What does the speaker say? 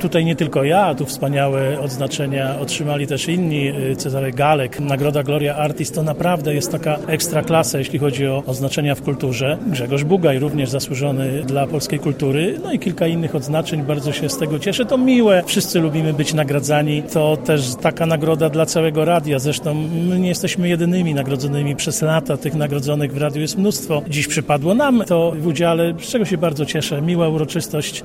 Tutaj nie tylko ja, tu wspaniałe odznaczenia otrzymali też inni. Y, Cezary Galek, Nagroda Gloria Artis to naprawdę jest taka ekstra klasa, jeśli chodzi o oznaczenia w kulturze. Grzegorz Bugaj również zasłużony dla polskiej kultury, no i kilka innych odznaczeń. Bardzo się z tego cieszę. To miłe, wszyscy lubimy być nagradzani. To też taka nagroda dla całego radia. Zresztą my nie jesteśmy jedynymi nagrodzonymi przez lata. Tych nagrodzonych w radiu jest mnóstwo. Dziś przypadło nam to w udziale, z czego się bardzo cieszę. Miła uroczystość.